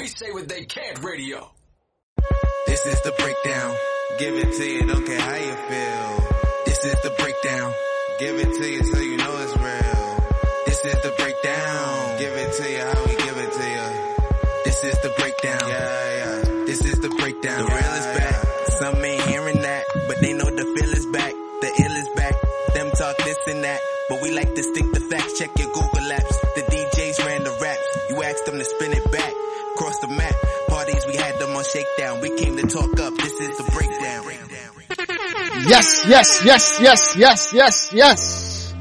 We say what they can't radio. This is the breakdown. Give it to you, don't care how you feel. This is the breakdown. Give it to you so you know it's real. This is the breakdown. Give it to you how we give it to you. This is the breakdown. Yeah, yeah. This is the breakdown. The real is back. Some ain't hearing that, but they know the feel is back. The ill is back. Them talk this and that, but we like to stick to facts. Check your Google shakedown. We came to talk up. This is the breakdown. Yes, yes, yes, yes, yes, yes, yes.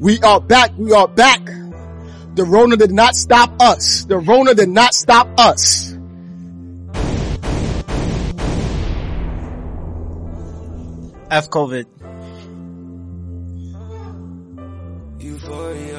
We are back. We are back. The Rona did not stop us. The Rona did not stop us. F COVID. Euphoria.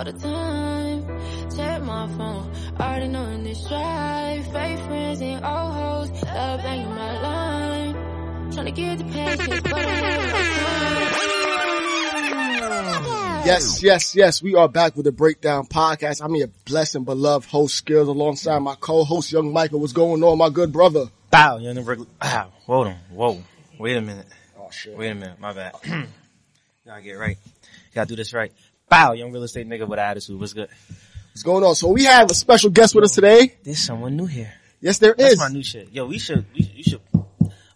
All the time. Check my phone, already knowing this drive. Fake friends and old hoes, love banging my line. Tryna get the patient, but I have no time. Yes, yes, yes. We are back with the Breakdown Podcast. I'm your blessed and beloved host skills alongside my co-host Young Michael. What's going on, my good brother? Bow, young and regular. Bow. Hold on. Whoa. Wait a minute. Oh shit. Wait a minute. My bad. Gotta get right. Gotta do this right. Bow, young real estate nigga with attitude. What's good? What's going on? So we have a special guest with us today. There's someone new here. Yes, there That's is. my new shit. Yo, we should, we, you should,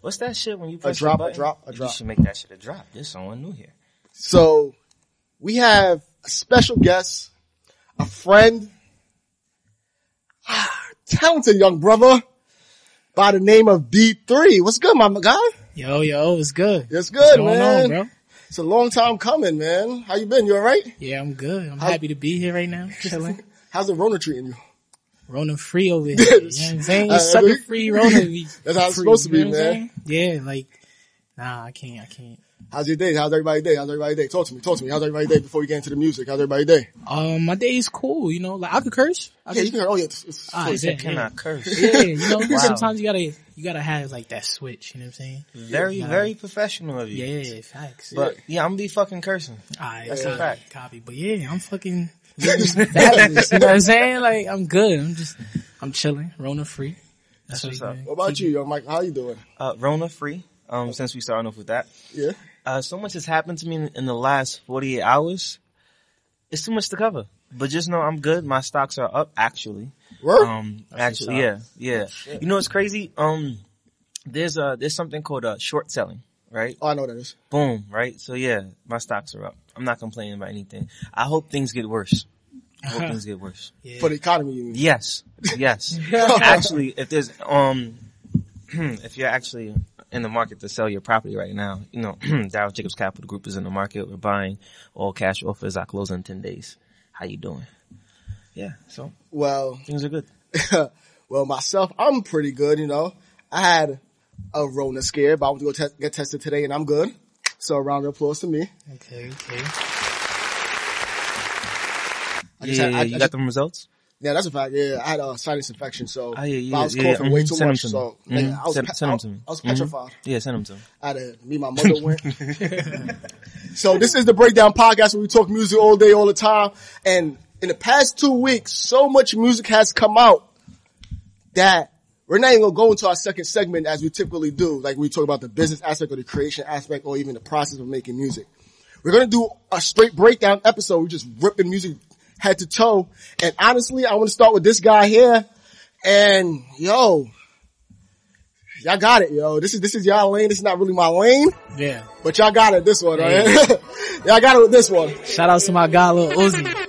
what's that shit when you press drop, the a button? drop, a drop. You should make that shit a drop. There's someone new here. So we have a special guest, a friend, talented young brother by the name of D3. What's good, my guy? Yo, yo, it's good. It's What's good, going man. on, bro? It's a long time coming, man. How you been? You alright? Yeah, I'm good. I'm How- happy to be here right now, chilling. How's the Rona treating you? Rona free over here. You know what I'm saying? Uh, Sucker free Rona. That's how it's supposed to be, man. Yeah, like, nah, I can't, I can't. How's your day? How's everybody's day? How's everybody's day? Talk to me. Talk to me. How's everybody's day before we get into the music? How's everybody's day? Um, my day is cool, you know, like I could curse. I Yeah, you can. Oh yeah. It's, it's, Ah, He yeah, said, yeah. cannot curse. Yeah, you know, Wow. sometimes you gotta, you gotta have like that switch, you know what I'm saying? Very, Nah. very professional of you. Yeah, facts. But yeah, I'm gonna be fucking cursing. Alright, That's a copy, fact. copy. But yeah, I'm fucking fabulous. you know what I'm saying? Like, I'm good. I'm just, I'm chilling, Rona free. That's, what's what up. what about you, yo, Mike? How you doing? Uh, Rona free. Um, since we started off with that. Yeah. Uh, so much has happened to me in, in the last 48 hours. It's too much to cover. But just know I'm good. My stocks are up actually. Word? Um, actually, yeah, yeah. You know what's crazy? Um, there's uh there's something called uh short selling, right? oh, I know what that is. Boom, right? So yeah, my stocks are up. I'm not complaining about anything. I hope things get worse. I hope things get worse. Yeah. For the economy, you mean? Yes, yes. actually, if there's um, if you're actually in the market to sell your property right now, you know, Dow Jacobs Capital Group is in the market. We're buying all cash offers. I close in ten days. How you doing? Yeah, so Well, things are good. well, myself, I'm pretty good. You know, I had a Rona scare, but I went to go te- get tested today, and I'm good. So, a round of applause to me. Okay, okay. I just yeah, had- yeah, I- you I got just- the results? Yeah, that's a fact. Yeah, I had a sinus infection, so Oh, yeah, yeah, I was yeah, coughing yeah. way Mhm. too Send much. So, Mhm. nigga, I was, Send- pe- send I, to me. I was petrified. Yeah, send them to me. I had to, me my mother went. so this is the Breakdown Podcast where we talk music all day, all the time. And in the past two weeks, so much music has come out that we're not even gonna go into our second segment as we typically do. Like we talk about the business aspect or the creation aspect or even the process of making music. We're gonna do a straight breakdown episode. We're just ripping music head to toe. And honestly, I want to start with this guy here. And yo, y'all got it, yo. This is, this is y'all lane. This is not really my lane, Yeah. but y'all got it this one, right? y'all got it with this one. Shout out to my guy, Lil Uzi. That's.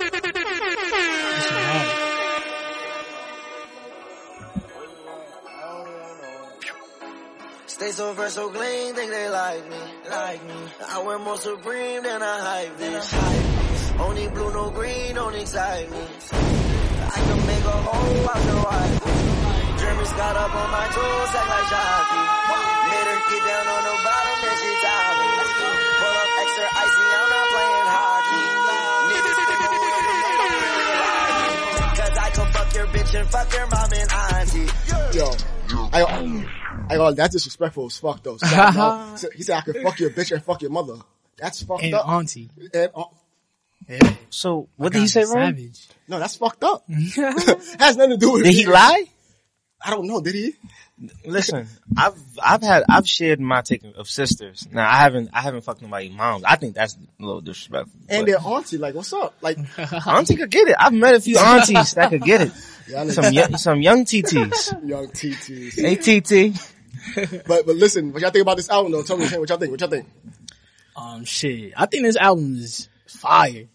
Stay so fresh, so clean, think they like me, like me. I wear more supreme than I hype bitch. Only blue, no green, don't excite me. I can make a hole out your wife. Jeremy Scott up on my toes, act like jockey. Made her get down on the bottom, then she tied me. Pull up extra icy, I'm not playing hockey. I'm real, but they don't realize me. Cause I can fuck your bitch and fuck your mom and auntie. Yo, I, I go, that's disrespectful as fuck though. So, no. So he said I could fuck your bitch and fuck your mother. That's fucked And up. auntie. And, uh, Yeah. So what did he say wrong? Savage. no, that's fucked up. Has nothing to do with it. Did he lie? I don't know. Did he? Listen, I've I've had I've shared my take of sisters. Now I haven't I haven't fucked nobody's moms. I think that's a little disrespectful. And but their auntie, like, what's up? Like, auntie could get it. I've met a few aunties that could get it. yeah, I Some young, some young TTs. young TTs. Hey TT. But but listen, what y'all think about this album though? Tell me what y'all think. What y'all think? Um, shit. I think this album is fire.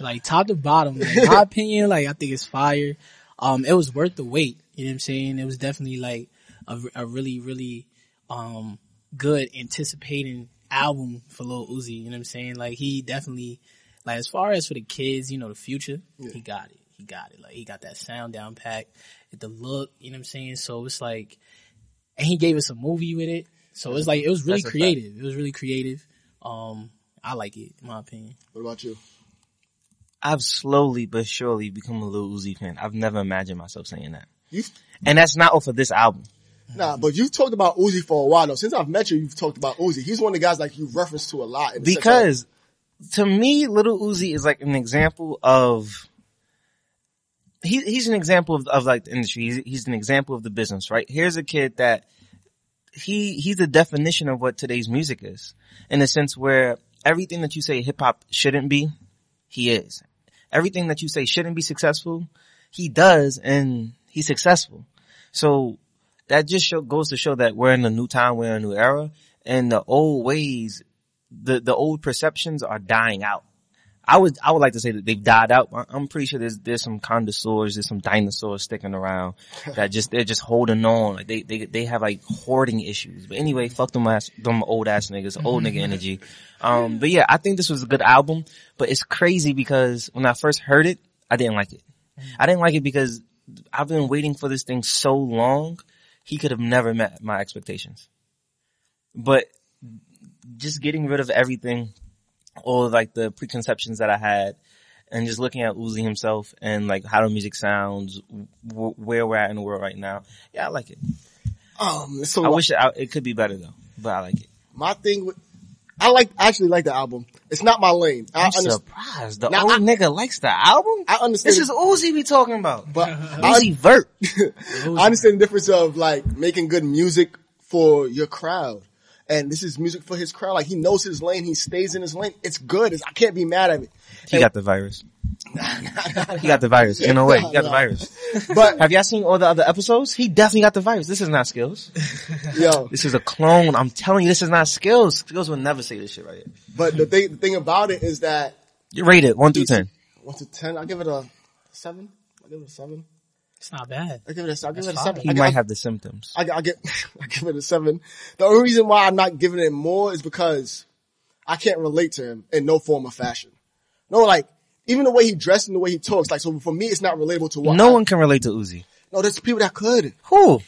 Like top to bottom, like, my opinion, like I think it's fire. Um, it was worth the wait. You know what I'm saying? It was definitely like a, a really, really, um, good anticipating album for Lil Uzi. You know what I'm saying? Like he definitely, like as far as for the kids, you know, the future, he got it. He got it. Like he got that sound down pack, the look. You know what I'm saying? So it's like, and he gave us a movie with it. So it's like it was really creative. It was really creative. Um, I like it, in my opinion. What about you? I've slowly but surely become a little Uzi fan. I've never imagined myself saying that. You And that's not off of this album. nah, but you've talked about Uzi for a while though. Since I've met you, you've talked about Uzi. He's one of the guys like you reference to a lot. the Because to me, Little Uzi is like an example of he, he's an example of, of like the industry. He's, he's an example of the business, right? Here's a kid that he he's the definition of what today's music is, in a sense where everything that you say hip hop shouldn't be, he is. Everything that you say shouldn't be successful, he does, and he's successful. So that just show, goes to show that we're in a new time, we're in a new era, and the old ways, the the old perceptions are dying out. I would I would like to say that they've died out. I'm pretty sure there's there's some condosaurs, there's some dinosaurs sticking around that just they're just holding on. Like they they they have like hoarding issues. But anyway, fuck them ass them old ass niggas, old nigga energy. Um, but yeah, I think this was a good album. But it's crazy because when I first heard it, I didn't like it. I didn't like it because I've been waiting for this thing so long. He could have never met my expectations. But just getting rid of everything, all like the preconceptions that I had, and just looking at Uzi himself and like how the music sounds, w- where we're at in the world right now. Yeah, I like it. um, so I wish it, I, it could be better though, but I like it. my thing with, I like, I actually like the album. It's not my lane. I, I'm surprised the Now, old I- nigga likes the album. I understand, This is Uzi we talking about. but Uzi Vert. I understand the difference of like making good music for your crowd. And this is music for his crowd. Like he knows his lane. He stays in his lane. It's good. It's, I can't be mad at it. He got the virus. he got the virus. In a way, he got the virus. But Have y'all seen all the other episodes? He definitely got the virus. This is not skills. yo, This is a clone. I'm telling you, this is not skills. Skills will never say this shit right here. but the thing, the thing about it is that You rate it one through ten. one to ten, I'll give it a seven. I'll give it a seven. It's not bad. I'll give it a, I'll give it a seven. He I, might I, have the symptoms. I, I get, I give it a seven. The only reason why I'm not giving it more is because I can't relate to him in no form or fashion. No, like, even the way he dressed and the way he talks, like, so for me, it's not relatable to what No I- one can relate to Uzi. No, there's people that could. Who?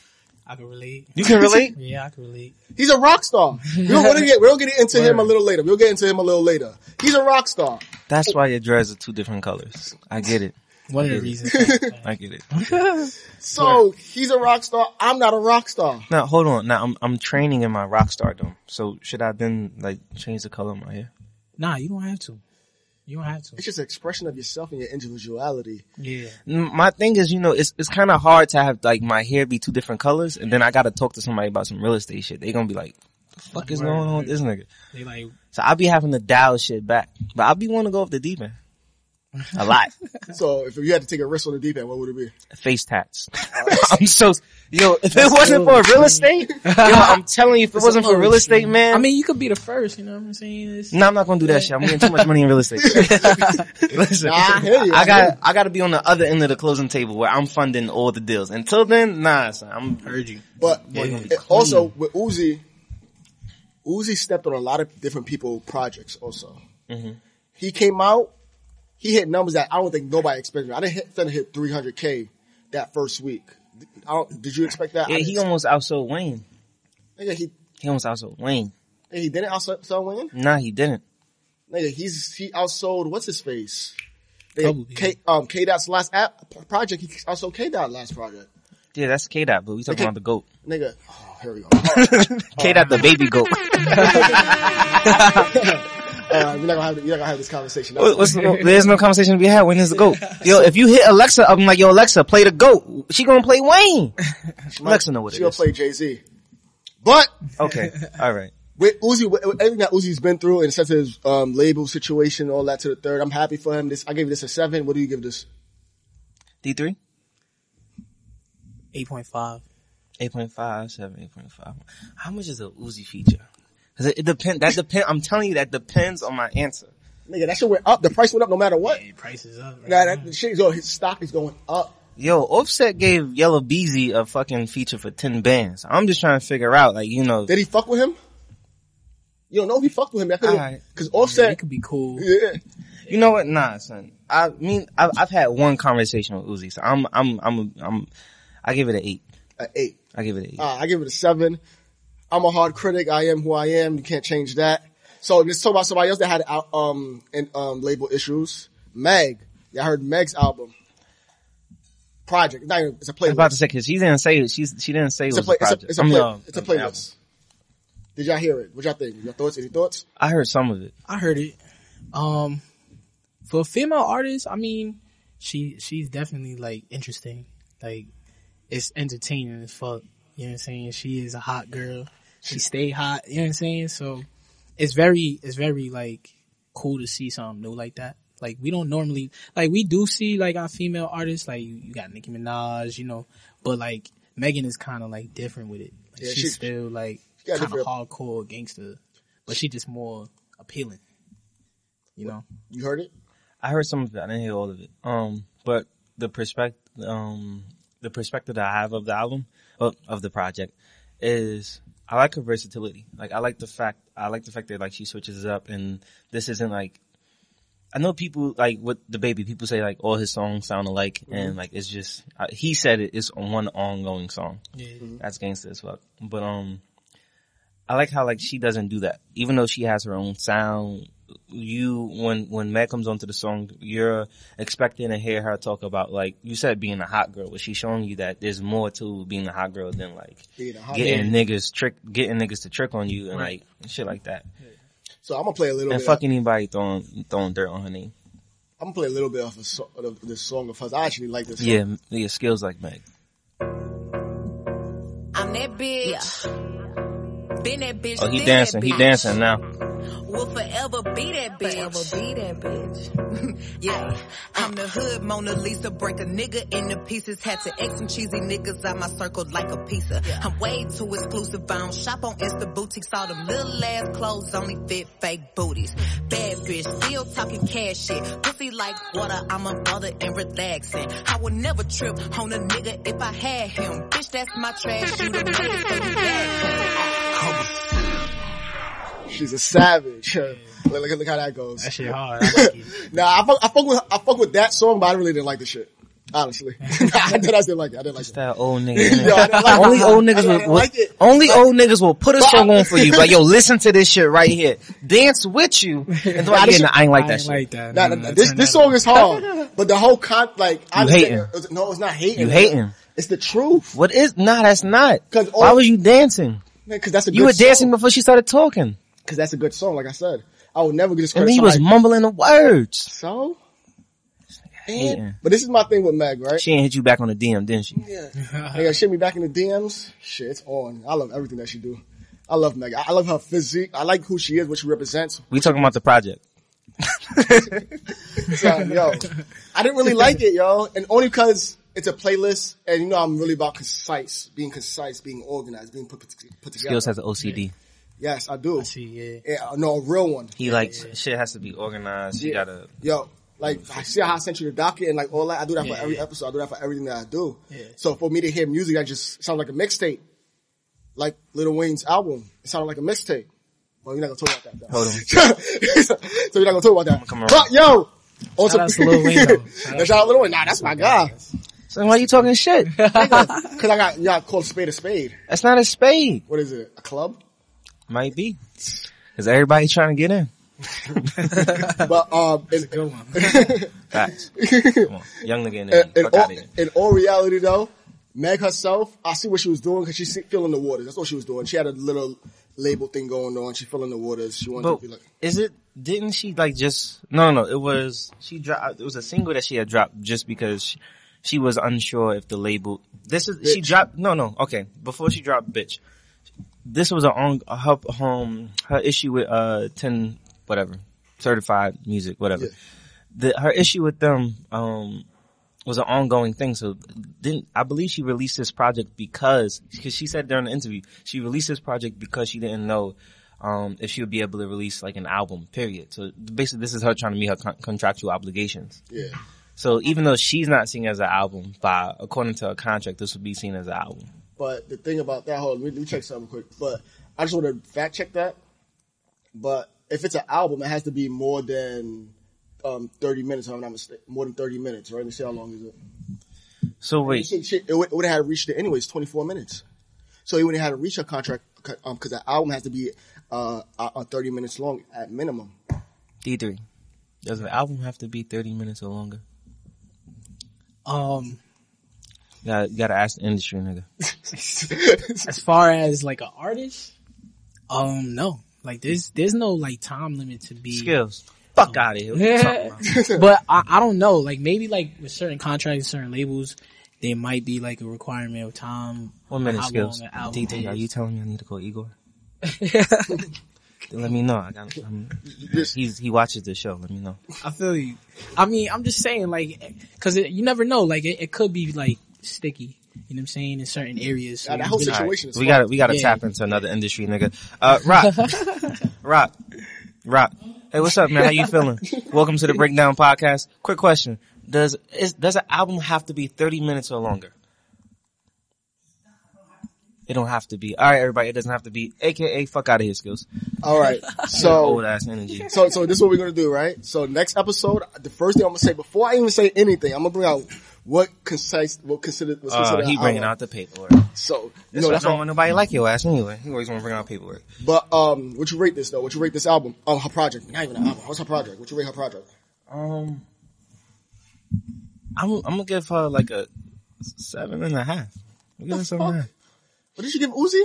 I can relate. You can relate? Yeah, I can relate. He's a rock star. We don't, we'll get, we'll get into him a little later. We'll get into him a little later. He's a rock star. That's why your dreads are two different colors. I get it. One of the reasons. I get it. So he's a rock star. I'm not a rock star. Now hold on. Now I'm I'm training in my rock stardom. So should I then like change the color of my hair? nah, you don't have to. You don't have to. It's just an expression of yourself and your individuality. Yeah. Mm, My thing is, you know, it's it's kind of hard to have like my hair be two different colors, and then I got to talk to somebody about some real estate shit. They gonna be like, "The fuck is going on with this nigga?" They like, So I'll be having to dial shit back, but I'll be wanting to go off the deep end a lot. So if you had to take a risk on the deep end, what would it be? Face tats. I'm so yo. If it wasn't for real estate, yo, I'm telling you, if it wasn't for real estate, man. I mean, you could be the first. You know what I'm saying? It's, No, I'm not gonna do that shit. I'm getting too much money in real estate. Listen, Nah, I. I got, I got to be on the other end of the closing table where I'm funding all the deals. Until then, nah, son, I'm heard you. But, Yeah, but you're gonna be it- also with Uzi, Uzi stepped on a lot of different people projects also. Mm-hmm. He came out, he hit numbers that I don't think nobody expected. I didn't hit, finna hit 300k that first week. I don't, did you expect that? Yeah, he didn't- almost outsold Wayne. nigga, he, He almost outsold Wayne. he didn't outsell Wayne? Nah, he didn't. Nigga, he's, he outsold, what's his face? Nigga, Probably. K, um, K Dot's last app, project, he outsold K Dot last project. Yeah, that's K Dot, but we talking Okay. about the goat. Nigga, oh, here we go. All right. K Dot, the baby goat. All right, we're not gonna have, we're not gonna have this conversation. What- What's the, there's no conversation to be had. When is the goat? Yo, if you hit Alexa, I'm like, yo, Alexa, play the goat. She gonna play Wayne. Alexa know what it is. She it gonna play Jay Z. But Okay, all right. with Uzi, with everything that Uzi's been through in sense of his um, label situation, all that to the third, I'm happy for him. This I gave this a seven. What do you give this? D three. 8.5. 8.5, 7, 8.5. How much is a Uzi feature? Cause it, it depend, that depend, I'm telling you that depends on my answer. Nigga, that shit went up. The price went up no matter what. Hey, price is up. Right Nah, that the shit is going. His stock is going up. Yo, Offset gave Yella Beezy a fucking feature for 10 bands. I'm just trying to figure out, like, you know, Did he fuck with him? You don't know if he fucked with him. That could Alright. because Yeah, Offset. it could be cool. Yeah, you know what? Nah, son. I mean, I've, I've had one conversation with Uzi, so I'm, I'm, I'm, I'm, I give it an 8. an eight. I give it an 8. Uh, I give it a seven. I'm a hard critic. I am who I am. You can't change that. So let's talk about somebody else that had um and um label issues. Meg. Yeah, I heard Meg's album. Project. It's, not even, it's a I was playlist. about to say, cause she didn't say, she's, she didn't say it it's a play. a It's a, project. it's a, I mean, play, it's a an album. playlist. Did y'all hear it? What y'all think? Your thoughts? Any thoughts? I heard some of it. I heard it. Um, for a female artist, I mean, she she's definitely like interesting. Like, it's entertaining as fuck. You know what I'm saying? She is a hot girl. She stay hot. You know what I'm saying? So, it's very it's very like cool to see something new like that. Like we don't normally like we do see like our female artists like you, you got Nicki Minaj, you know, but like Megan is kind of like different with it. Like, Yeah, she's she- still like got kind of hardcore gangster, but she just more appealing. You know, You heard it? I heard some of it. I didn't hear all of it. Um, but the perspective, um, the perspective that I have of the album, of, of the project, is I like her versatility. Like I like the fact, I like the fact that like she switches it up, and this isn't like. I know people like with the baby. People say like all his songs sound alike, and like it's just uh, he said it, it's one ongoing song. yeah. That's gangster as fuck. But um, I like how like she doesn't do that. Even though she has her own sound, you when when Meg comes onto the song, you're expecting to hear her talk about like you said being a hot girl, but she's showing you that there's more to being a hot girl than like Being a hot getting niggas trick, getting niggas to trick on you and like shit like that, So I'm gonna play a little and bit. fuck anybody throwing throwing dirt on her name. I'm gonna play a little bit of, a so, of this song of hers. I actually like this. Song. Yeah, yeah, skills like Meg. I'm that bitch. Been that bitch. Oh, he dancing, that he dancing now. Will forever be that bitch. Forever be that bitch. yeah. I'm the hood Mona Lisa. Break a nigga into pieces. Had to X some cheesy niggas out my circle like a pizza. I'm way too exclusive. I don't shop on Insta boutiques. All them little ass clothes only fit fake booties. Bad bitch. Still talking cash shit. Pussy like water. I'm a mother and relaxing. I would never trip on a nigga if I had him. Bitch, that's my trash. You the man, so you bad. She's a savage. look, look, look how that goes. That shit hard. I like it. Nah, I fuck, I fuck with I fuck with that song, but I really didn't like the shit. Honestly, I did. I didn't like it. I didn't like it. That old nigga. Yo, like only it. old niggas didn't will, like it. only old niggas will put a song on for you. Like, yo, listen to this shit right here. Dance with you. And they're Nah, this yeah, shit- nah, I ain't like I that ain't shit. like that. Nah, Nah, nah, nah, this this song is hard, but the whole con like I You hating. No, it's not hating. You hating. It's the truth. What is, nah, that's not. 'Cause Why all- was you dancing? Because that's a You good were dancing song. before she started talking. Because that's a good song. Like I said, I would never And discredit then you was somebody. mumbling the words. So, Hating. and, but this is my thing with Meg, right? She ain't hit you back on the DM, didn't she? Yeah. Nigga, shit me back in the DMs. Shit, it's on. I love everything that she do. I love Meg. I I love her physique. I like who she is, what she represents. We talking about the project. So, yo, I didn't really like it, yo, and only because it's a playlist, and you know I'm really about concise, being concise, being organized, being put, put together. Skills has an OCD. Yes, I do. I see, yeah. Yeah, no, a real one. He likes, shit has to be organized. You Yeah. gotta, Yo, like I see how I sent you the docket and like all that. I do that Yeah, for every yeah. episode. I do that for everything that I do. Yeah. So for me to hear music that just sounds like a mixtape, like Lil Wayne's album, it sounded like a mixtape. Well, you're not gonna talk about that. Though. Hold on. so you're not gonna talk about that. come around. But yo, also, Shout out to Lil Wayne, though. Shout out Shout Lil Wayne. Nah, that's my guy. so why are you talking shit? Cause I got y'all called spade a spade. That's not a spade. What is it? A club? Might be. Cause everybody trying to get in. But um, in, Good one. Facts. Come on. Young nigga in there. in, in, all, out of here. in all reality though, Meg herself, I see what she was doing because she's feeling the waters. That's what she was doing. She had a little label thing going on. She's feeling the waters. She wanted But to be like, is it? Didn't she like just? No, no. It was she dropped. It was a single that she had dropped just because she, she was unsure if the label. This is she dropped. No, no. Okay, before she dropped, bitch. This was a on her home her issue with uh ten whatever certified music whatever. Yeah. The her issue with them um was an ongoing thing. So didn't I believe she released this project because because she said during the interview she released this project because she didn't know um if she would be able to release like an album. Period. So basically, this is her trying to meet her con- contractual obligations. yeah. So even though she's not seen as an album, by according to her contract, this would be seen as an album. But the thing about that, hold on, let me, let me check something quick. But I just want to fact check that. But if it's an album, it has to be more than um, 30 minutes, if I'm not mistaken. More than 30 minutes, right? Let me see how long is it. So wait, see, shit, it would, have had to reach it anyways, 24 minutes. So he wouldn't have had to reach a contract, um, cause the album has to be, uh, uh, 30 minutes long at minimum. D three, does the album have to be thirty minutes or longer? Um, You gotta, you gotta ask the industry, nigga. as far as like an artist, um, no, like there's there's no like time limit to be. Skills. Fuck out of here. What you talking Yeah. but I, I don't know. Like maybe like with certain contracts, certain labels, there might be like a requirement of time. One minute how skills. long an album D three, are you telling me I need to call Igor? Let me know. I got. I'm, he's he watches the show. Let me know. I feel you. I mean, I'm just saying, like, cause it, you never know. Like, it, it could be like sticky. You know what I'm saying in certain areas. So Yeah, that whole really- situation Alright, is we got to we got to Yeah. tap into another industry, nigga. Uh, Rock, Rock, Rock. Hey, what's up, man? How you feeling? Welcome to the Breakdown Podcast. Quick question: Does is does an album have to be thirty minutes or longer? It don't have to be. All right, everybody. It doesn't have to be. AKA, fuck out of here, skills. All right. Old So, ass energy. so, so this is what we're going to do, right? So next episode, the first thing I'm going to say, before I even say anything, I'm going to bring out what concise, what considered, was Uh, considered he an bringing out the paperwork. So, you That's know, that's want nobody like your ass anyway. He always want to bring out paperwork. But, um, what you rate this though? What you rate this album? Um, her project. Not even an album. What's her project? What you rate her project? Um, I'm I'm gonna give her like a seven and a half. I'm gonna give her seven and a half. What did you give Uzi?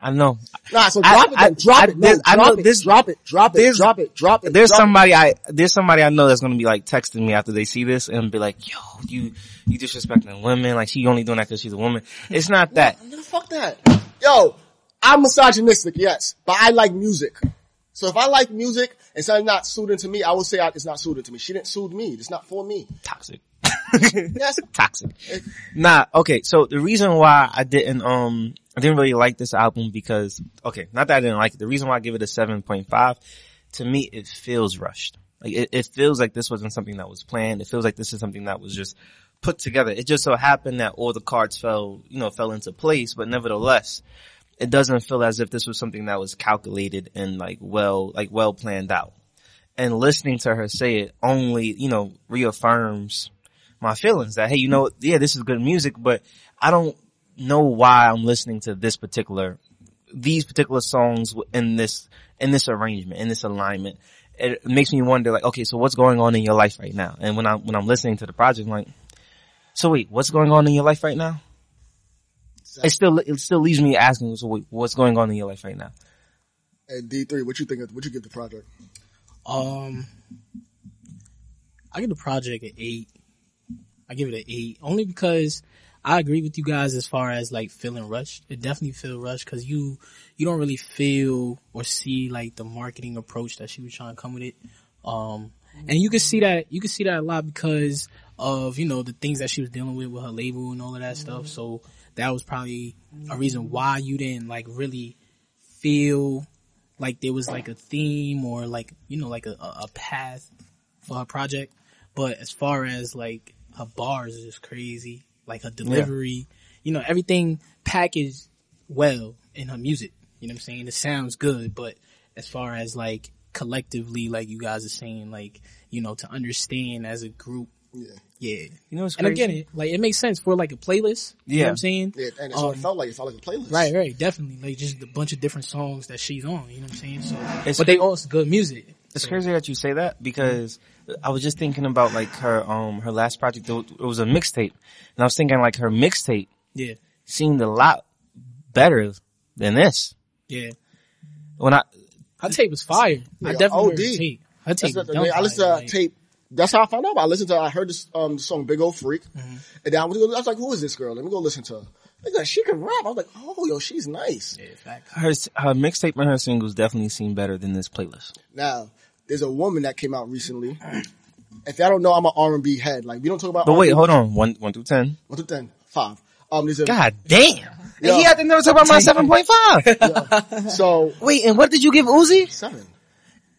I know. Nah, so I- drop it I- then. Drop I- it. No, there's- I drop know it. this- Drop it. Drop it. Drop it. Drop it. There's drop it. somebody I there's somebody I know that's gonna be like texting me after they see this and be like, "Yo, you you disrespecting women? Like she only doing that because she's a woman." It's not that. No, fuck that. Yo, I'm misogynistic, yes, but I like music. So if I like music and something not suited to me, I will say it's not suited to me. She didn't suit me. It's not for me. Toxic. Yes. Toxic. Nah, okay, so the reason why I didn't, um, I didn't really like this album because, okay, not that I didn't like it, the reason why I give it a 7.5, to me, it feels rushed. Like, it, it feels like this wasn't something that was planned. It feels like this is something that was just put together. It just so happened that all the cards fell, you know, fell into place, but nevertheless, it doesn't feel as if this was something that was calculated and like well, like well planned out. And listening to her say it only, you know, reaffirms my feelings that, hey, you know, yeah, this is good music, but I don't know why I'm listening to this particular, these particular songs in this, in this arrangement, in this alignment. It makes me wonder like, okay, so what's going on in your life right now? And when I'm, when I'm listening to the project, I'm like, so wait, what's going on in your life right now? It still, it still leaves me asking, so wait, what's going on in your life right now? And D3, what you think of, what you give the project? Um, I give the project an eight. I give it an eight only because I agree with you guys as far as like feeling rushed. It definitely feel rushed because you you don't really feel or see like the marketing approach that she was trying to come with it. Um, and you can see that you can see that a lot because of you know the things that she was dealing with with her label and all of that stuff. So that was probably a reason why you didn't like really feel like there was like a theme or like you know like a, a a path for her project. But as far as like her bars is just crazy, like her delivery, you know everything packaged well in her music. You know what I'm saying? It sounds good, but as far as like collectively, like you guys are saying, like you know to understand as a group, Yeah. yeah. You know what's And crazy? again, it like it makes sense for like a playlist. You know Yeah. what I'm saying? Yeah, and that's what it Um, felt like. It felt like a playlist. Right, right, definitely. Like just a bunch of different songs that she's on. You know what I'm saying? So, It's- but they all good music. It's crazy that you say that because I was just thinking about like her um her last project. It was- a mixtape, and I was thinking like her mixtape Yeah, seemed a lot better than this. yeah. When I Her tape was fire. I Yeah, definitely heard OD. her tape. Her tape That's was I listened to fire, that like- tape. That's how I found out. about it. I listened to. I heard this um song "Big Ole Freak," Mm-hmm. and then I was, I was like, "Who is this girl? Let me go listen to her." Like, "She can rap." I was like, "Oh, yo, she's nice." Yeah, fact. her her mixtape and her singles definitely seem better than this playlist. Now, there's a woman that came out recently. If y'all don't know, I'm an R&B head. Like we don't talk about. But wait, R&B. hold on. One one through ten. One through ten, five. Um, there's a God damn. Yo. And he had to never talk about my seven point five. so Wait, and what did you give Uzi? seven.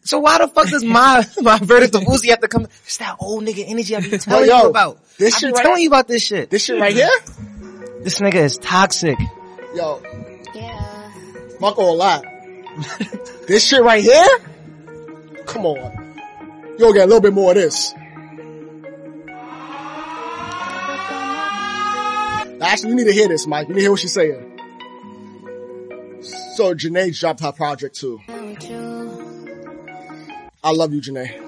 So why the fuck does my my verdict of Uzi have to come? It's that old nigga energy I've been telling yo, you about. this I've been right- telling you about this shit. This shit right here, This nigga is toxic. yo, Yeah. fuck all that. this shit right here, come on, you'll get a little bit more of this. Actually, you need to hear this, Mike. You need to hear what she's saying. So Jhene dropped her project too. I love you, Jhene.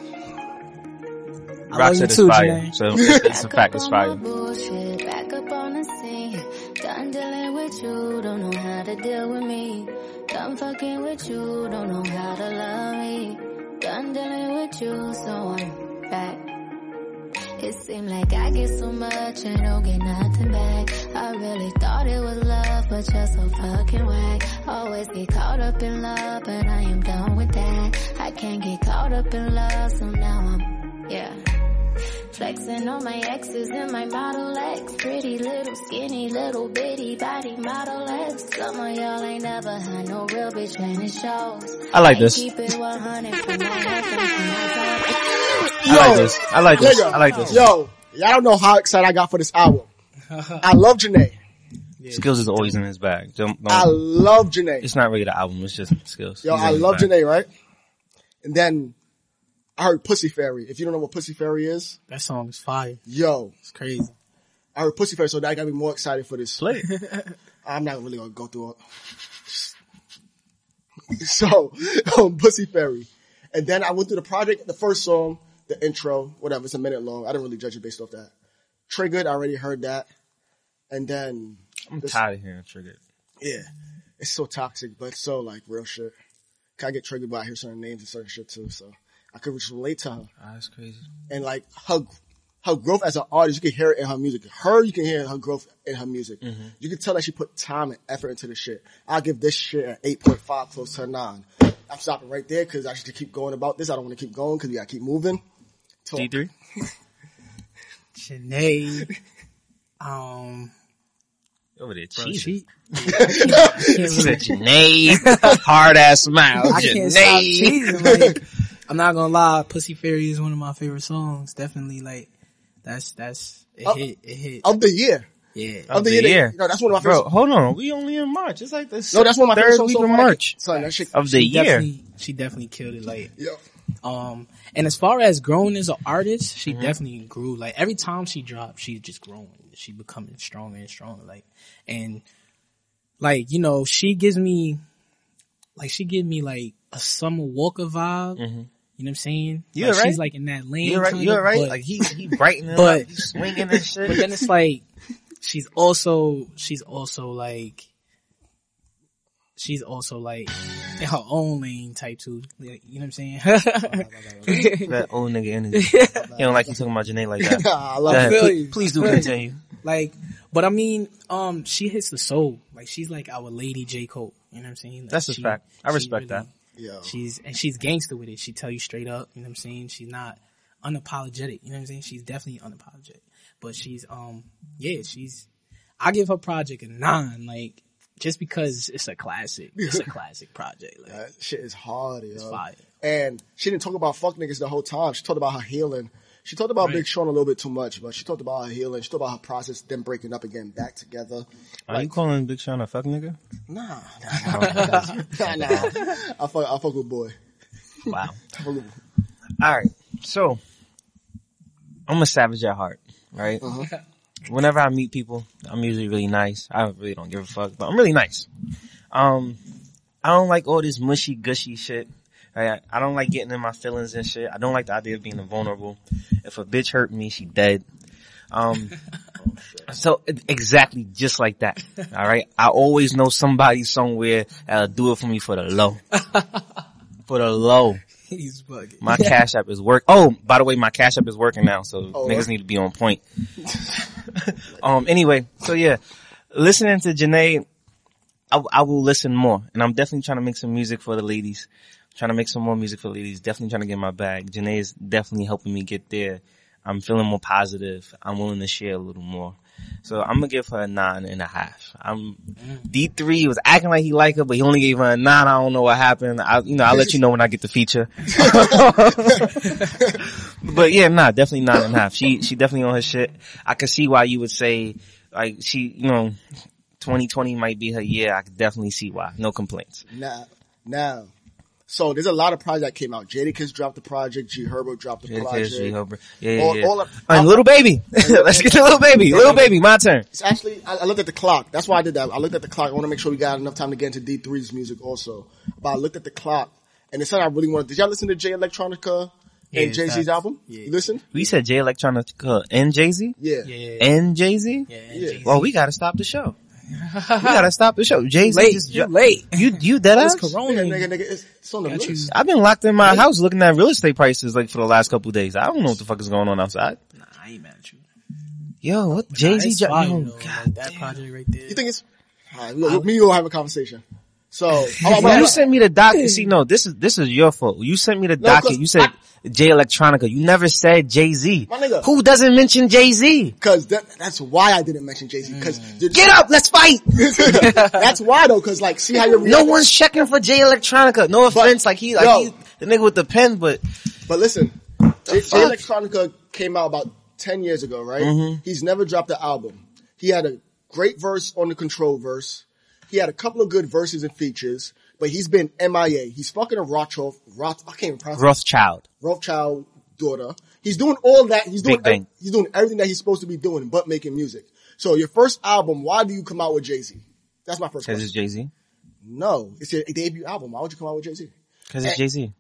I Rock love you said it's too, fire. Jhene. So it's, it's a fact, it's on fire. Bullshit, back up on the scene. Done dealing with you, don't know how to deal with me. Done fucking with you, don't know how to love me. Done dealing with you, so I'm back. It seemed like I get so much and don't get nothing back. I really thought it was love, but you're so fucking whack. Always get caught up in love, but I am done with that. I can't get caught up in love, so now I'm, yeah. Flexing on my exes and my Model X. Pretty little skinny little bitty body Model X. Some of y'all ain't never had no real bitch and it shows. I like this. Keep it 100 from my head to my top. I like this. I like this. Nigga, I like this. Yo, y'all don't know how excited I got for this album. I love Jhene. Skills is always in his bag. Don't, don't- I love Jhene. it's not really the album. It's just skills. Yo, He's I love. Jhene, right? And then I heard Pussy Fairy. If you don't know what Pussy Fairy is, That song is fire. yo, It's crazy. I heard Pussy Fairy, so that got me more excited for this. Play. I'm not really gonna go through it. so, um, Pussy Fairy. And then I went through the project, the first song, the intro, whatever, it's a minute long. I didn't really judge it based off that. Triggered, I already heard that. And then, I'm This- tired of hearing Triggered. yeah, it's so toxic, but it's so like real shit. Can I get triggered by I hear certain names and certain shit too, so I could relate to her. Ah, that's crazy. and like her her growth as an artist, you can hear it in her music. Her, you can hear her growth in her music. You can tell that she put time and effort into the shit. I'll give this shit an eight point five, close to a nine. I'm stopping right there because I should keep going about this. I don't want to keep going because we gotta keep moving. Talk. D three. Jhene. Um, Over there, bro, cheesy. she, I can't He really- said Jhene, hard ass smile. I can't stop Jhene. cheesing. Like, I'm not gonna lie, Pussy Fairy is one of my favorite songs. Definitely, like, that's, that's, it Oh. hit, it hit. Of the year. Yeah. Of the year. that- year. No, that's one of my Bro, favorite. hold on. We only in March. It's like this. No, that's one of my favorite third week so of. March Son, that shit. of the She year. definitely, she definitely killed it. Like, Yo, um, and as far as growing as an artist, she Mm-hmm. definitely grew. Like every time she dropped, she's just growing. She becoming stronger and stronger. Like, and like, you know, she gives me, like, she give me like a Summer Walker vibe. You know what I'm saying? You're like, right. She's like in that lane. You're right. You're right. but- like he he brightening but- up, he's swinging and shit. but then it's like she's also she's also like she's also like in her own lane type too. Like, you know what I'm saying? that old nigga energy. He don't like you talking about Jhene like that. I love ahead. it. feel Pl- you. Please do continue. like, but I mean, um, she hits the soul. Like she's like our lady J Cole. You know what I'm saying? Like, That's a she- fact. I respect that. Yo. She's and she's gangster with it. She tell you straight up. You know what I'm saying? She's not unapologetic. You know what I'm saying? She's definitely unapologetic. But she's um yeah, she's I give her project a nine, like just because it's a classic. It's a classic project. Like That shit is hard, yo. it's fire. And she didn't talk about fuck niggas the whole time. She talked about her healing. She talked about Right. Big Sean a little bit too much, but she talked about her healing. She talked about her process, them breaking up again, back together. Are you calling Big Sean a fuck nigga? Nah, nah, nah, nah. I fuck, I fuck with boy. Wow. I fuck with- All right. So I'm a savage at heart, right? Uh-huh. Whenever I meet people, I'm usually really nice. I really don't give a fuck, but I'm really nice. Um, I don't like all this mushy gushy shit I, I don't like getting in my feelings and shit. I don't like the idea of being vulnerable. If a bitch hurt me, she dead. Um, so exactly just like that. All right. I always know somebody somewhere that'll do it for me for the low. for the low. He's bugging. My cash app is work. Oh, by the way, my cash app is working now, so Oh, niggas what? need to be on point. um. Anyway, so yeah, listening to Jhene, I, I will listen more, and I'm definitely trying to make some music for the ladies. Trying to make some more music for ladies. Definitely trying to get my bag. Jhene is definitely helping me get there. I'm feeling more positive. I'm willing to share a little more. So I'm gonna give her a nine and a half. I'm D3 was acting like he liked her, but he only gave her a nine. I don't know what happened. I, you know, I'll let you know when I get the feature. but yeah, nah, definitely nine and a half. She, she definitely on her shit. I can see why you would say, like, she, you know, 2020 might be her year. I could definitely see why. No complaints. Now, now. So there's a lot of projects that came out. Jadakiss dropped the project. G Herbo dropped the Yeah, project. yeah, yeah, yeah, All- yeah. all of- and Lil Baby. Let's get to Lil Baby. Lil Baby, my turn. It's actually, I, I looked at the clock. That's why I did that. I looked at the clock. I want to make sure we got enough time to get into D3's music also. But I looked at the clock and it said I really wanted, did y'all listen to Jay Electronica Yeah, and Jay-Z's facts. album? Yeah. You listened? We said Jay Electronica and Jay-Z? Yeah. Yeah. And Jay-Z? yeah. Yeah. Jay-Z. Well, we gotta stop the show. We gotta stop the show. Jay-Z late. just You ju- late. You, you dead It's ass? Corona. Nigga, nigga, nigga, it's, it's on the Got you. I've been locked in my house looking at real estate prices like for the last couple of days. I don't know what the fuck is going on outside. Nah, I ain't mad at you. Yo, what Jay-Z? it's jo- fire, oh. God Like, that damn. project right there. You think it's, alright, we, me and you will have a conversation. So, When you sent me the docket, see, no, this is, this is your fault. You sent me the No, docket. You said Jay Electronica. You never said Jay-Z. Who doesn't mention Jay-Z? cause that, that's why I didn't mention Jay-Z. Cause Mm. Get up, let's fight! that's why though, cause like, see how you're No one's checking for Jay Electronica. No offense, like he, like yo. he, the nigga with the pen, but But listen, Jay, Jay? Electronica came out about 10 years ago, right? Mm-hmm. He's never dropped an album. He had a great verse on the control verse. He had a couple of good verses and features, but he's been MIA. He's fucking a Rothschild, Roth, I can't even pronounce it. Rothschild. Rothschild daughter. He's doing all that. He's doing, Big Bang. he's doing everything that he's supposed to be doing, but making music. So your first album, why do you come out with Jay-Z? That's my first Cause it's Jay-Z. No, it's your debut album. Why would you come out with Jay-Z? Cause it's Jay-Z.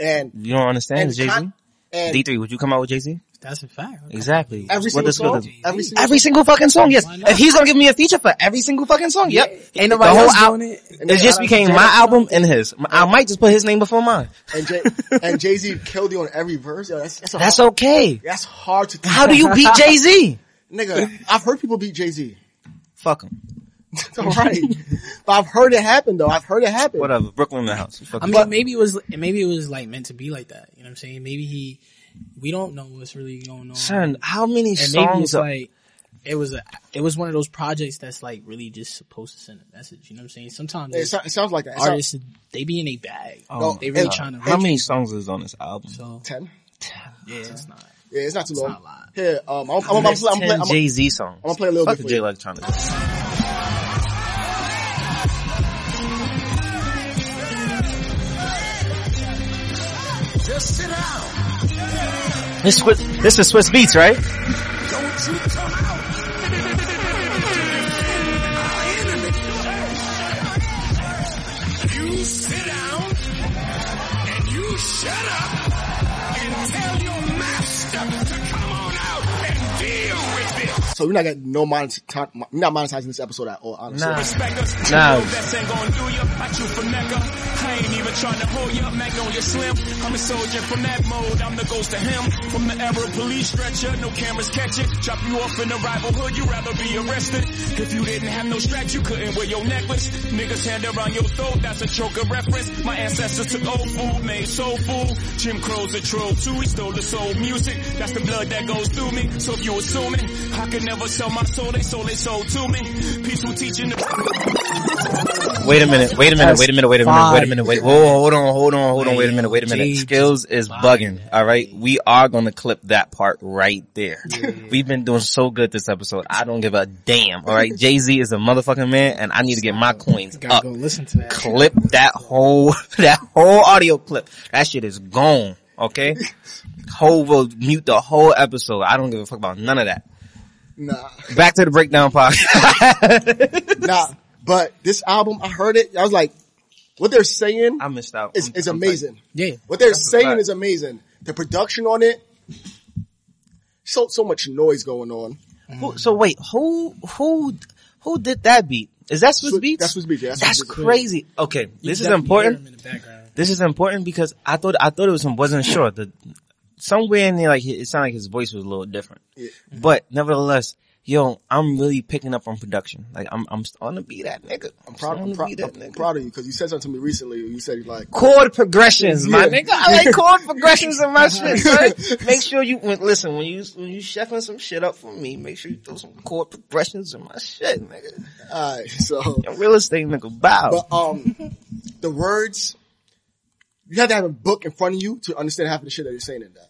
And, You don't understand? It's Jay-Z. con- and D3, would you come out with Jay-Z? That's a fact. Okay. Exactly. every What single song, gonna every single Every single fucking song, yes. If he's gonna give me a feature for every single fucking song, yep. Ain't nobody the whole else al- doing it. It just became my album and his. I might just put his name before mine. And Jay and Jay Z killed you on every verse. Yo, that's that's, a That's hard, okay. that's hard to. How do you beat Jay-Z? nigga? I've heard people beat Jay Z. Fuck him. All right, but I've heard it happen though. I've heard it happen. Whatever. Brooklyn in the house. Fuck I mean, maybe it was, maybe it was like meant to be like that. You know what I'm saying? Maybe he, we don't know what's really going on. Son, how many and maybe songs it's are, like, it was a, it was one of those projects that's like really just supposed to send a message. You know what I'm saying? Sometimes It, so- it sounds like that. It sounds- artists, they be in a bag. Oh, they really and- trying to, how many songs is on this album? so, ten. yeah, it's not. Yeah, it's not too long. not a lot. Here, um, I'm, I'm, I'm, I'm, I'm, I'm, I'm, Jay-Z songs. I'm gonna play a little Fuck bit the for Jay you. Electronica. Just sit down. This, Swiss, this is Swizz Beatz, right? So we're not getting no monetizing. We're not monetizing this episode at all. Honestly, Nah. Respect us. Nah. You ain't gonna do you. I chew for Mecca. I ain't even trying to hold you up, Magnolia Slim. I'm a soldier from that mode. I'm the ghost of him. From the era of police stretcher, no cameras catch it. Chop you off in the rival hood, you rather be arrested. If you didn't have no straps, you couldn't wear your necklace. Niggas hand around your throat, that's a choker reference. My ancestors took old food, made soul food. Jim Crow's a troll too, he stole the soul music. That's the blood that goes through me. So if you assuming, I could never sell my soul, they sold they sold to me. Peaceful teaching the Wait a minute, wait a minute, That's wait a minute, wait a minute, wait a minute, wait, whoa, hold on, hold on, hold on, wait a minute, wait a minute. Skills is bugging, alright? We are gonna clip that part right there. We've been doing so good this episode, I don't give a damn, alright? Jay-Z is a motherfucking man and I need to get my coins up. go listen to that. Clip that whole, that whole audio clip. That shit is gone, okay? Hove will mute the whole episode. I don't give a fuck about none of that. Nah, Back to the breakdown podcast. nah. But this album, I heard it. I was like, what they're saying I missed out. is, is I'm amazing. Yeah. What they're That's saying is amazing. The production on it, so so much noise going on. Who, so wait, who who who did that beat? Is that Swiss Swi- Beats? that's Swizz Beatz, yeah, that's That's Swizz Beatz. crazy. Okay, this is important. in the background. This is important because I thought I thought it was. Wasn't sure. The somewhere in there, like it sounded like his voice was a little different. But nevertheless, yo, I'm really picking up on production. Like I'm I'm starting to be that nigga. I'm proud, starting I'm to proud, be that I'm nigga. proud of you because you said something to me recently. You said like, Chord progressions, my nigga. I like chord progressions in my shit, son. Make sure you listen when you when you chefing some shit up for me. Make sure you throw some chord progressions in my shit, nigga. alright, so, Yo, real estate nigga, bow. but, um, the words, you have to have a book in front of you to understand half of the shit that you're saying in that.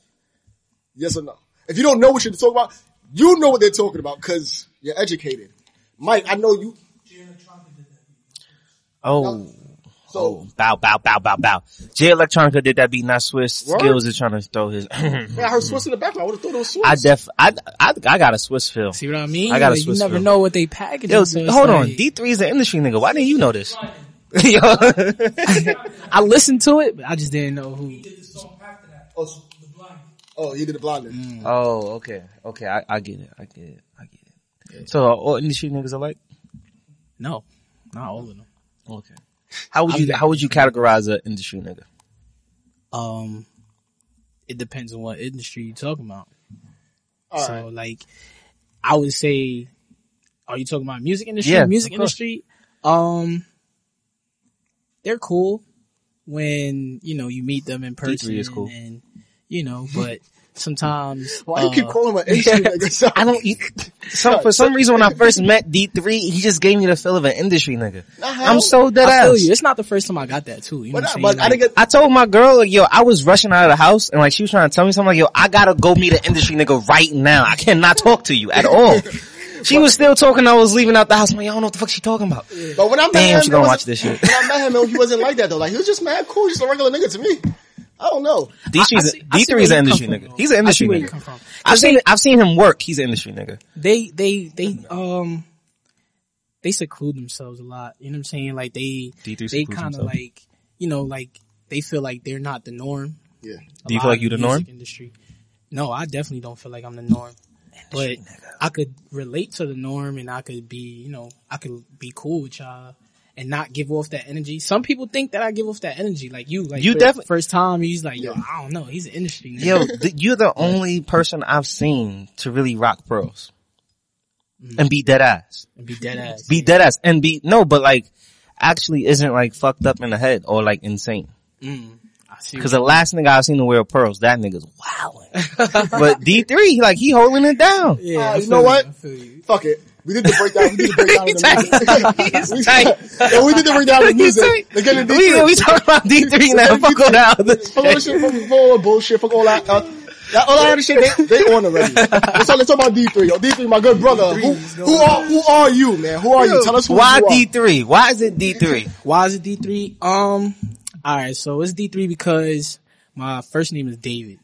Yes or no? If you don't know what you're talking about, you know what they're talking about because you're educated. Mike, I know you, oh. so, Oh, bow, bow, bow, bow, bow. Jay Electronica did that beat, not Swizz. Word? Skills is trying to throw his. man, I heard Swizz in the background. I would have thought it was Swizz. I def, I, I, I got a Swizz feel. See what I mean? I got a Like, you never feel. know what they package. Yo, so it's hold on. like- D3 is an industry nigga. Why didn't you know this? Yo. I listened to it, but I just didn't know who. oh, s- oh, he did the blinding. oh, okay. Okay. I, I get it. I get it. I get it. So are all industry niggas alike? No, not all of them. Okay. How would you, how would you categorize an industry nigga? Um, it depends on what industry you're talking about. All so, right. like, I would say, are you talking about music industry? Yeah, music of industry. Um, they're cool when you know you meet them in person. is cool. and you know, but sometimes Why you keep uh, calling an industry nigga? I don't, you, some, for some reason when I first met D3, he just gave me the feel of an industry nigga. I'm so dead I feel ass. you. It's not the first time I got that too. You know But, what I- I'm saying? I get, I told my girl, like, yo, I was rushing out of the house and like she was trying to tell me something like, yo, I gotta go meet an industry nigga right now. I cannot talk to you at all. She was still talking. I was leaving out the house. I'm like, I don't know what the fuck she talking about. but when I met Damn, him, she gonna watch this shit. When I met him, he wasn't like that though. Like, he was just mad cool, just a regular nigga to me. I don't know. I D3's, see- I see D3 where is you an industry nigga. though. He's an industry see where you nigga. come from. I've seen, I've seen him work. He's an industry nigga. they they they um they seclude themselves a lot. You know what I'm saying? Like they D3 they kind of like you know like they feel like they're not the norm. Yeah. A Do you feel like in you the norm? Industry. No, I definitely don't feel like I'm the norm. But I could relate to the norm and I could be, you know, I could be cool with y'all and not give off that energy. Some people think that I give off that energy, like you, like You definitely- first time he's like, yo, I don't know, he's an industry nigga. Yo, th- you're the only person I've seen to really rock pearls and be dead ass. and be dead ass. Be dead ass and be no, but like actually isn't like fucked up in the head or like insane. Mm, Cause the last nigga I've seen to wear pearls, that nigga's wilding. but D3, like he holding it down. yeah, Uh, you know what? You. Fuck it. We did the breakdown. We did the breakdown of the music. He's tight. Yeah, we did the breakdown of the music. Let's get into We, D3. we talking about D3 now. Fuck all that other Fuck all that shit. shit, fuck, fuck all that bullshit, fuck all that. Uh, that all that other shit, they, they on already. Let's talk, let's talk about D3. Yo, D3, my good brother. Who, who are, who are you, man? Who are you? Tell us who Why you are. D3? Why is it D3? Why is it D three? Um, all right, so it's D three because my first name is David,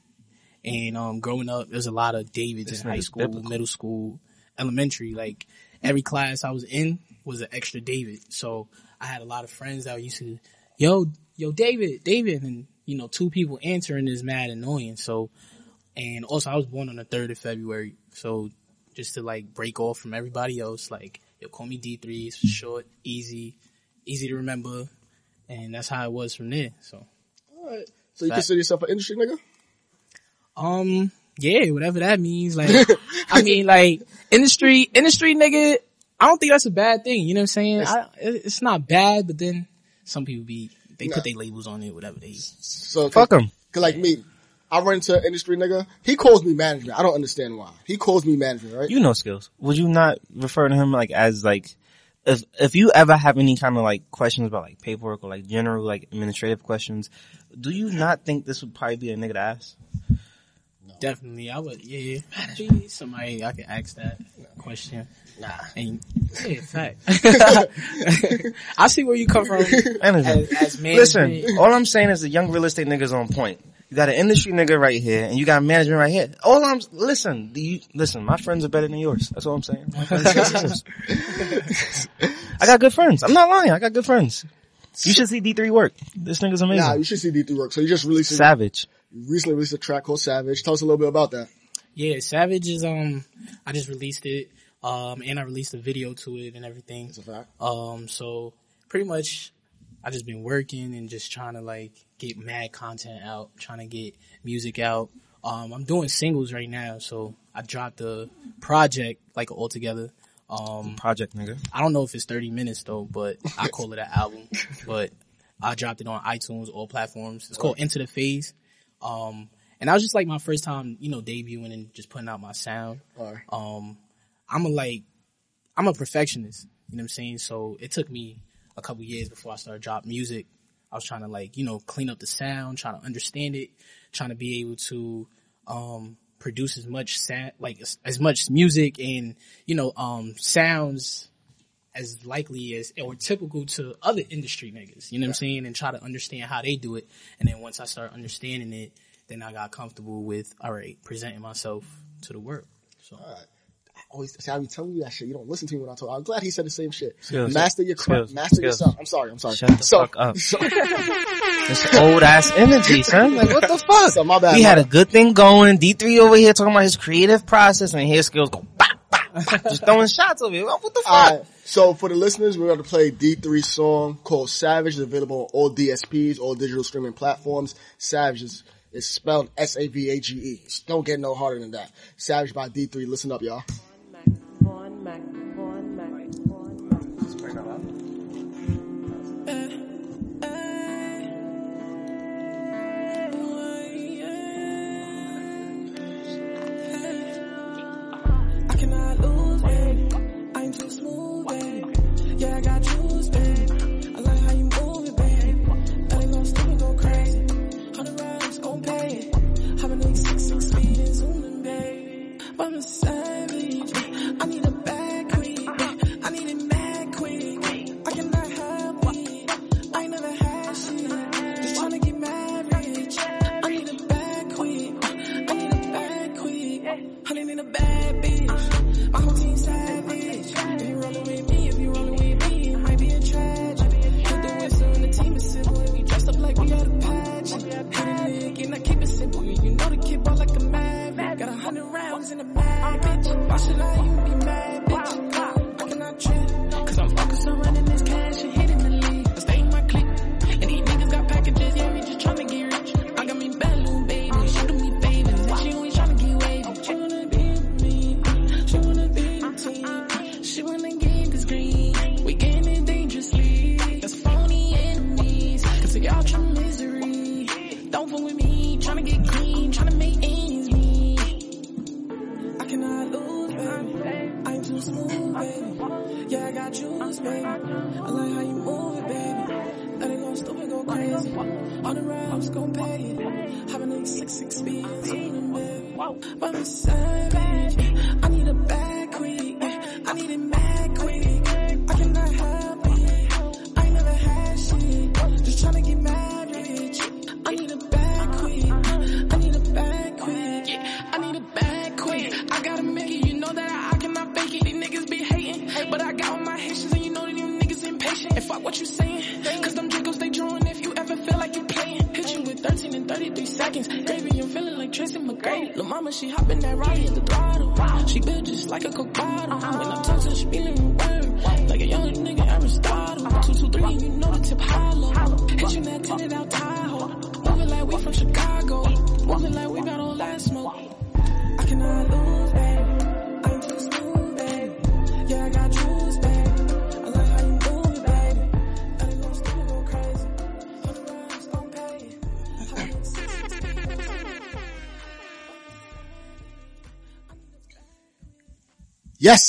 and um, growing up, there's a lot of Davids This in high school, biblical. middle school, elementary. Like every class I was in was an extra David, so I had a lot of friends that used to, yo, yo, David, David, and you know, two people answering is mad annoying. So, and also I was born on the third of February, so just to like break off from everybody else, like yo, call me D three. It's short, easy, easy to remember, and that's how it was from there. So, Alright. So you Fact. consider yourself an industry nigga? um, yeah, whatever that means. Like, I mean, like industry, industry nigga. I don't think that's a bad thing. You know what I'm saying? I, it's not bad, but then some people be they Nah. put their labels on it, whatever they. So Fuck him. Cause like me, I run into an industry nigga. He calls me management. I don't understand why. He calls me management, right? You know skills. Would you not refer to him like as like if if you ever have any kind of like questions about like paperwork or like general like administrative questions, do you not think this would probably be a nigga to ask? Definitely, I would. Yeah, Be somebody I can ask that question. Nah, and yeah, fact. I see where you come from. As, as Listen, all I'm saying is the young real estate niggas on point. You got an industry nigga right here, and you got management right here. All I'm listen, do you listen? My friends are better than yours. That's all I'm saying. My friends are yours. I got good friends. I'm not lying. I got good friends. You should see D3 work. This nigga's amazing. Nah, you should see D3 work. So you just released, Savage. Recently released a track called Savage. Tell us a little bit about that. Yeah, Savage is um I just released it. Um and I released a video to it and everything. That's a fact. Um so pretty much I just been working and just trying to like get mad content out, trying to get music out. Um I'm doing singles right now, so I dropped the project like altogether. Um Project nigga. I don't know if it's 30 minutes though, but I call it an album. But I dropped it on iTunes, all platforms. It's called Into the Phase. Um, and that was just like my first time, you know, debuting and just putting out my sound. Alright. Um, I'm a like, I'm a perfectionist. You know what I'm saying? So it took me a couple years before I started drop music. I was trying to like, you know, clean up the sound, trying to understand it, trying to be able to, um, produce as much sound, like as, as much music and, you know, um, sounds as likely as or typical to other industry niggas. You know what I'm saying? And try to understand how they do it. And then once I start understanding it, then I got comfortable with all right, presenting myself to the world. So I always see I be telling you that shit. You don't listen to me when I talk. I'm glad he said the same shit. Skills. Master your craft. Skills. Master Skills. yourself. I'm sorry. I'm sorry. Shut the so, fuck up. So, This old ass energy, son. Like what the fuck? so my bad. We my had a good thing going. D3 over here talking about his creative process and his skills go bop. Just throwing shots over here. What the fuck? Alright, so for the listeners, we're going to play D3 song called Savage. It's available on all DSPs, all digital streaming platforms. Savage is, is spelled S-A-V-A-G-E. Don't get no harder than that. Savage by D3. Listen up, y'all. Having like six, six zooming, baby. But I'm savage. I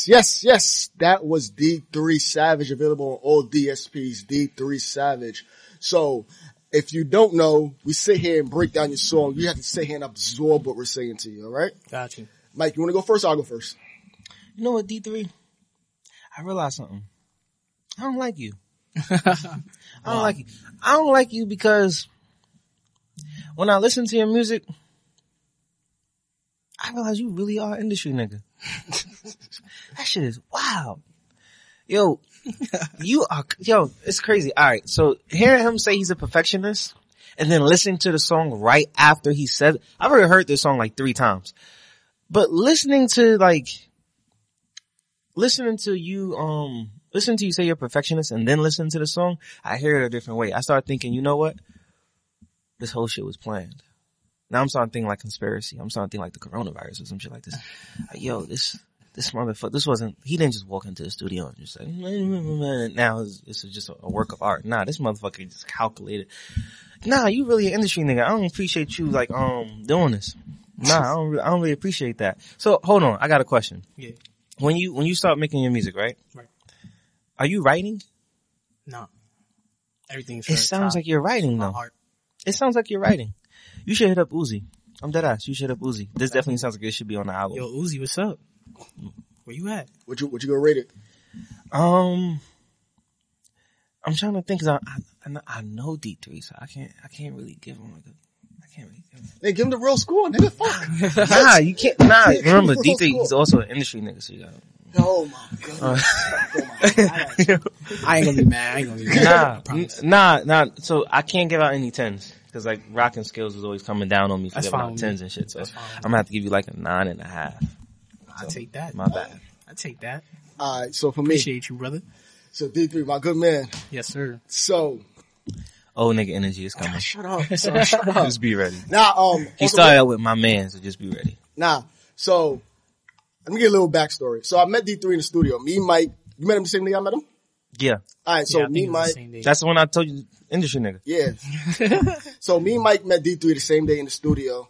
Yes, yes, yes. That was D3 Savage available on all DSPs. D3 Savage. So if you don't know, we sit here and break down your song. You have to sit here and absorb what we're saying to you. All right, Gotcha. Mike. You want to go first? I'll go first. You know what, D3? I realized something. I don't like you. I don't like you. I don't like you because when I listen to your music, I realize you really are industry nigga. that shit is wild. Yo, you are, yo, it's crazy. All right. So hearing him say he's a perfectionist and then listening to the song right after he said, I've already heard this song like three times, but listening to like, listening to you, um, listening to you say you're a perfectionist and then listen to the song, I hear it a different way. I start thinking, you know what? This whole shit was planned. Now I'm starting to think like conspiracy. I'm starting to think like the coronavirus or some shit like this. Like, yo, this, this motherfucker, this wasn't, he didn't just walk into the studio and just say, now it's, it's just a work of art. Nah, this motherfucker just calculated. Nah, you really an industry nigga. I don't appreciate you like, um, doing this. Nah, I don't, I don't really appreciate that. So hold on. I got a question. Yeah. When you, when you start making your music, right? Right. Are you writing? No. Everything's It sounds like you're writing though. heart. It sounds like you're writing. You should hit up Uzi. I'm dead ass. You should hit up Uzi. This definitely sounds like it should be on the album. Yo, Uzi, what's up? Where you at? What you what you gonna rate it? Um, I'm trying to think because I, I know- I know D3, so I can't, I can't really give him like a, I can't really give him. Hey, give him the real score, nigga. Fuck. Nah, you can't, nah, remember D3, score. he's also an industry nigga, so you got Oh my god. Uh, I ain't gonna be mad. I ain't gonna be mad. nah, nah, nah, so I can't give out any tens. Cause like rocking skills is always coming down on me for That's giving out tens and shit, so I'm That's fine with gonna have to give you like a nine and a half. I take that. My bad. I take that. All right, so for me, Appreciate you, brother. so D3, my good man. Yes, sir. So, Oh nigga energy is coming. shut up. So, shut up. Just be ready. Now, um, He started out with my man, so just be ready. Nah. So, let me get a little backstory. So I met D3 in the studio. Me, Mike, you met him the same day I met him? Yeah. Alright, so Yeah, me, think it was the Mike. That's the one I told you, industry nigga. yeah. so me and Mike met D3 the same day in the studio.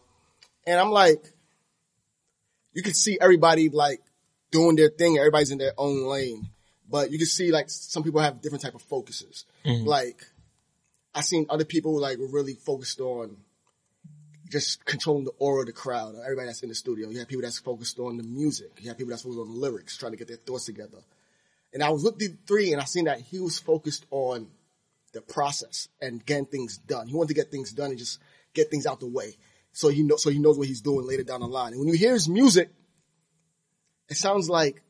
And I'm like, you can see everybody like doing their thing. Everybody's in their own lane. But you can see like some people have different type of focuses. Mm-hmm. Like, I seen other people like were really focused on just controlling the aura of the crowd, everybody that's in the studio. You have people that's focused on the music. You have people that's focused on the lyrics, trying to get their thoughts together. And I was looking at three and I seen that he was focused on the process and getting things done. He wanted to get things done and just get things out the way. So he knows, so he knows what he's doing later down the line. And when you hear his music, it sounds like,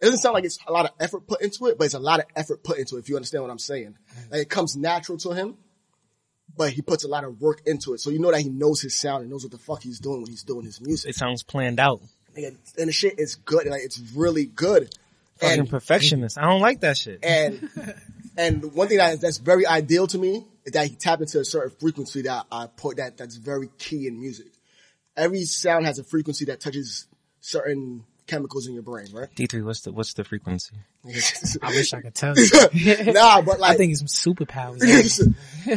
it doesn't sound like it's a lot of effort put into it, but it's a lot of effort put into it, if you understand what I'm saying. Mm-hmm. Like it comes natural to him, but he puts a lot of work into it. So you know that he knows his sound and knows what the fuck he's doing when he's doing his music. It sounds planned out. Nigga, And the shit is good. Like it's really good. Fucking And perfectionist. I don't like that shit. and and one thing that that's very ideal to me is that he tapped into a certain frequency that I put that that's very key in music. Every sound has a frequency that touches certain chemicals in your brain, right? D3, what's the, what's the frequency? I wish I could tell you. nah, but like I think it's superpowers.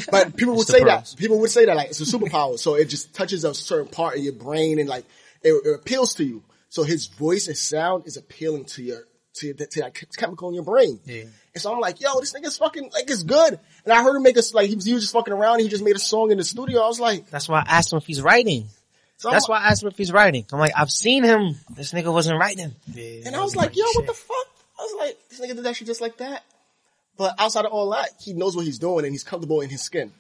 but people would It's the say that. People would say that like it's a superpower. So it just touches a certain part of your brain and like it, it appeals to you. So his voice and sound is appealing to your to, to that chemical in your brain. Yeah. And so I'm like, yo, this nigga's fucking like it's good. And I heard him make us like he was, he was just fucking around. And he just made a song in the studio. I was like, That's why I asked him if he's writing. so That's I'm, why I asked him if he's writing. I'm like, I've seen him. This nigga wasn't writing. Yeah, And I was like, yo, what the fuck? I was like, this nigga did that shit just like that. But outside of all that, he knows what he's doing and he's comfortable in his skin.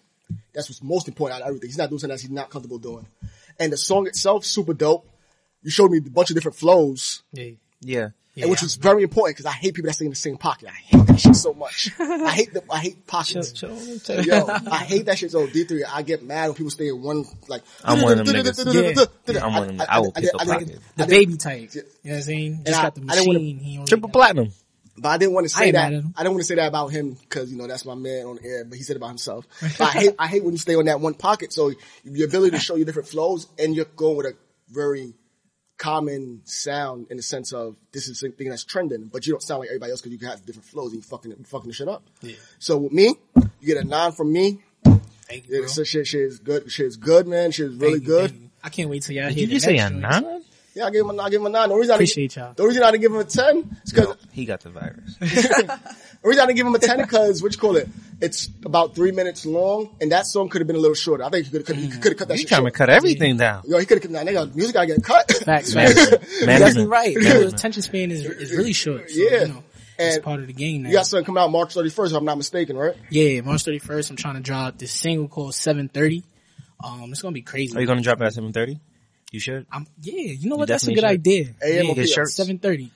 That's what's most important out of everything. He's not doing something that he's not comfortable doing. And the song itself, super dope. You showed me a bunch of different flows, Yeah. Yeah. Yeah, which is very important because I hate people that stay in the same pocket. I hate that shit so much. I hate the, I hate pockets. Yo, I hate that shit. So D3, I get mad when people stay in one, like, I'm one of them niggas. Yeah. I'm one of them. I will pick a pocket. the baby type. You know what I'm saying? Just got the I didn't wanna- machine. He don't Triple platinum. But I didn't want to say ain't that. mad at him. I didn't want to say that about him because you know that's my man on the air. But he said it about himself. But I hate I hate when you stay on that one pocket. So your ability to show you different flows and you're going with a very common sound in the sense of this is something that's trending, but you don't sound like everybody else because you have different flows and you fucking you fucking the shit up. Yeah. So with me, you get a nine from me. Thank you, Yeah, bro. shit, shit is good. Shit is good, man. Shit is really you, good. I can't wait till y'all Did hear you the just say next a joint. nine? Yeah, I give him a, I give him a nine. The reason I didn't- Appreciate y'all. The reason I didn't give him a ten is because He got the virus. The reason I didn't give him a 10 because, what you call it? It's about three minutes long, and that song could have been a little shorter. I think he could have, he cut that You shit trying to cut everything down. Yo, he could have, nah, nigga, music gotta get cut. Facts, Man, facts. You're man, definitely right. Man, man. attention span is is really short. So, Yeah. You know, it's part of the game now. You got something coming out March 31st, if I'm not mistaken, right? Yeah, March 31st, I'm trying to drop this single called 730. Um, it's gonna be crazy. Are you going to drop it at 7.30? You should. I'm, yeah, you know what? That's a good should. idea. AM yeah, or shirts. 730.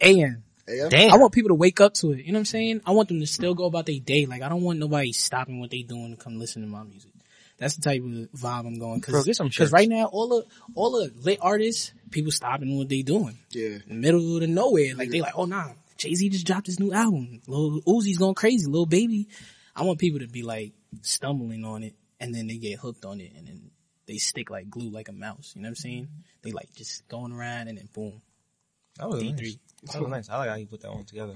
AM. Yeah. Damn. I want people to wake up to it. You know what I'm saying? I want them to still go about their day. Like I don't want nobody stopping what they doing to come listen to my music. That's the type of vibe I'm going. Bro, Cause, get some 'cause shirts. right now, all the, all the lit artists, people stopping what they doing. Yeah. In the middle of the nowhere. Like they like, oh nah, Jay-Z just dropped his new album. Lil Uzi's going crazy. Lil Baby. I want people to be like stumbling on it and then they get hooked on it and then they stick like glue like a mouse. You know what I'm saying? They like just going around and then boom. That was D3. nice. That was nice. I like how you put that one together.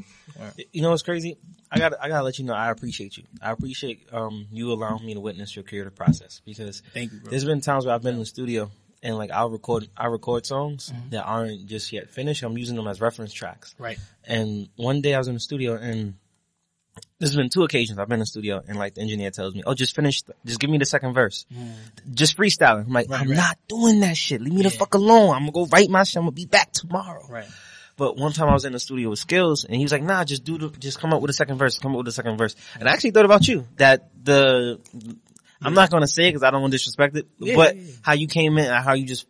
You know what's crazy? I got I gotta let you know I appreciate you. I appreciate um you allowing me to witness your creative process because Thank you, bro. there's been times where I've been in the studio and like I'll record I record songs Mm-hmm. that aren't just yet finished. I'm using them as reference tracks. Right. And one day I was in the studio and there's been two occasions I've been in the studio and like the engineer tells me, "Oh, just finish, the, just give me the second verse, just freestyling." I'm like, Mm. Right, "I'm right. not doing that shit. Leave me the fuck alone. I'm gonna go write my shit. I'm gonna be back tomorrow." Right. But one time I was in the studio with Skills and he was like, nah, just do the, just come up with a second verse, come up with a second verse. And I actually thought about you, that the, I'm not gonna say it cause I don't want to disrespect it, Yeah, but yeah, yeah. how you came in and how you just,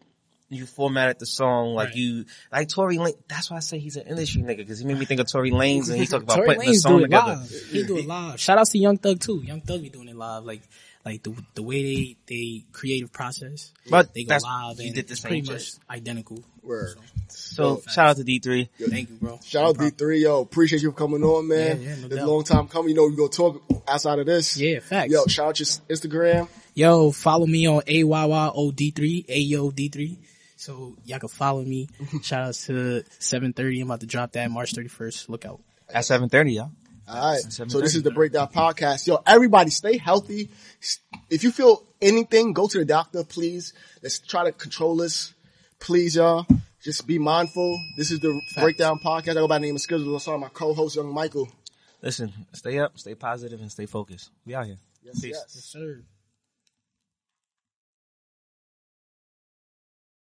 you formatted the song, like Right. you, like Tory Lane, that's why I say he's an industry nigga, cause he made me think of Tory Lanez and he talked about Tory putting the song together. live. He do it live. Shout out to Young Thug too. Young Thug be doing it live. Like, like the the way they they creative process. But they go live he and did the it's same pretty shit. much identical. Word. So shout out to D3. Thank you, bro. Shout out D3, yo. Appreciate you for coming on, man. Yeah, yeah, no it's a doubt. long time coming. You know, we go talk outside of this. Yeah, facts. Yo, shout out your Instagram. Yo, follow me on AYYOD3, AYOD3. So y'all can follow me. Shout out to 730. I'm about to drop that March 31st. Look out. At 7.30, y'all. All right. So this is the Breakdown Podcast. Yo, everybody stay healthy. If you feel anything, go to the doctor, please. Let's try to control this. Please, y'all. Just be mindful. This is the Breakdown Podcast. I go by the name of Skills. Alongside my co-host, Young Michael. Listen, stay up, stay positive, and stay focused. We out here. Yes, Peace. yes. Yes, sir.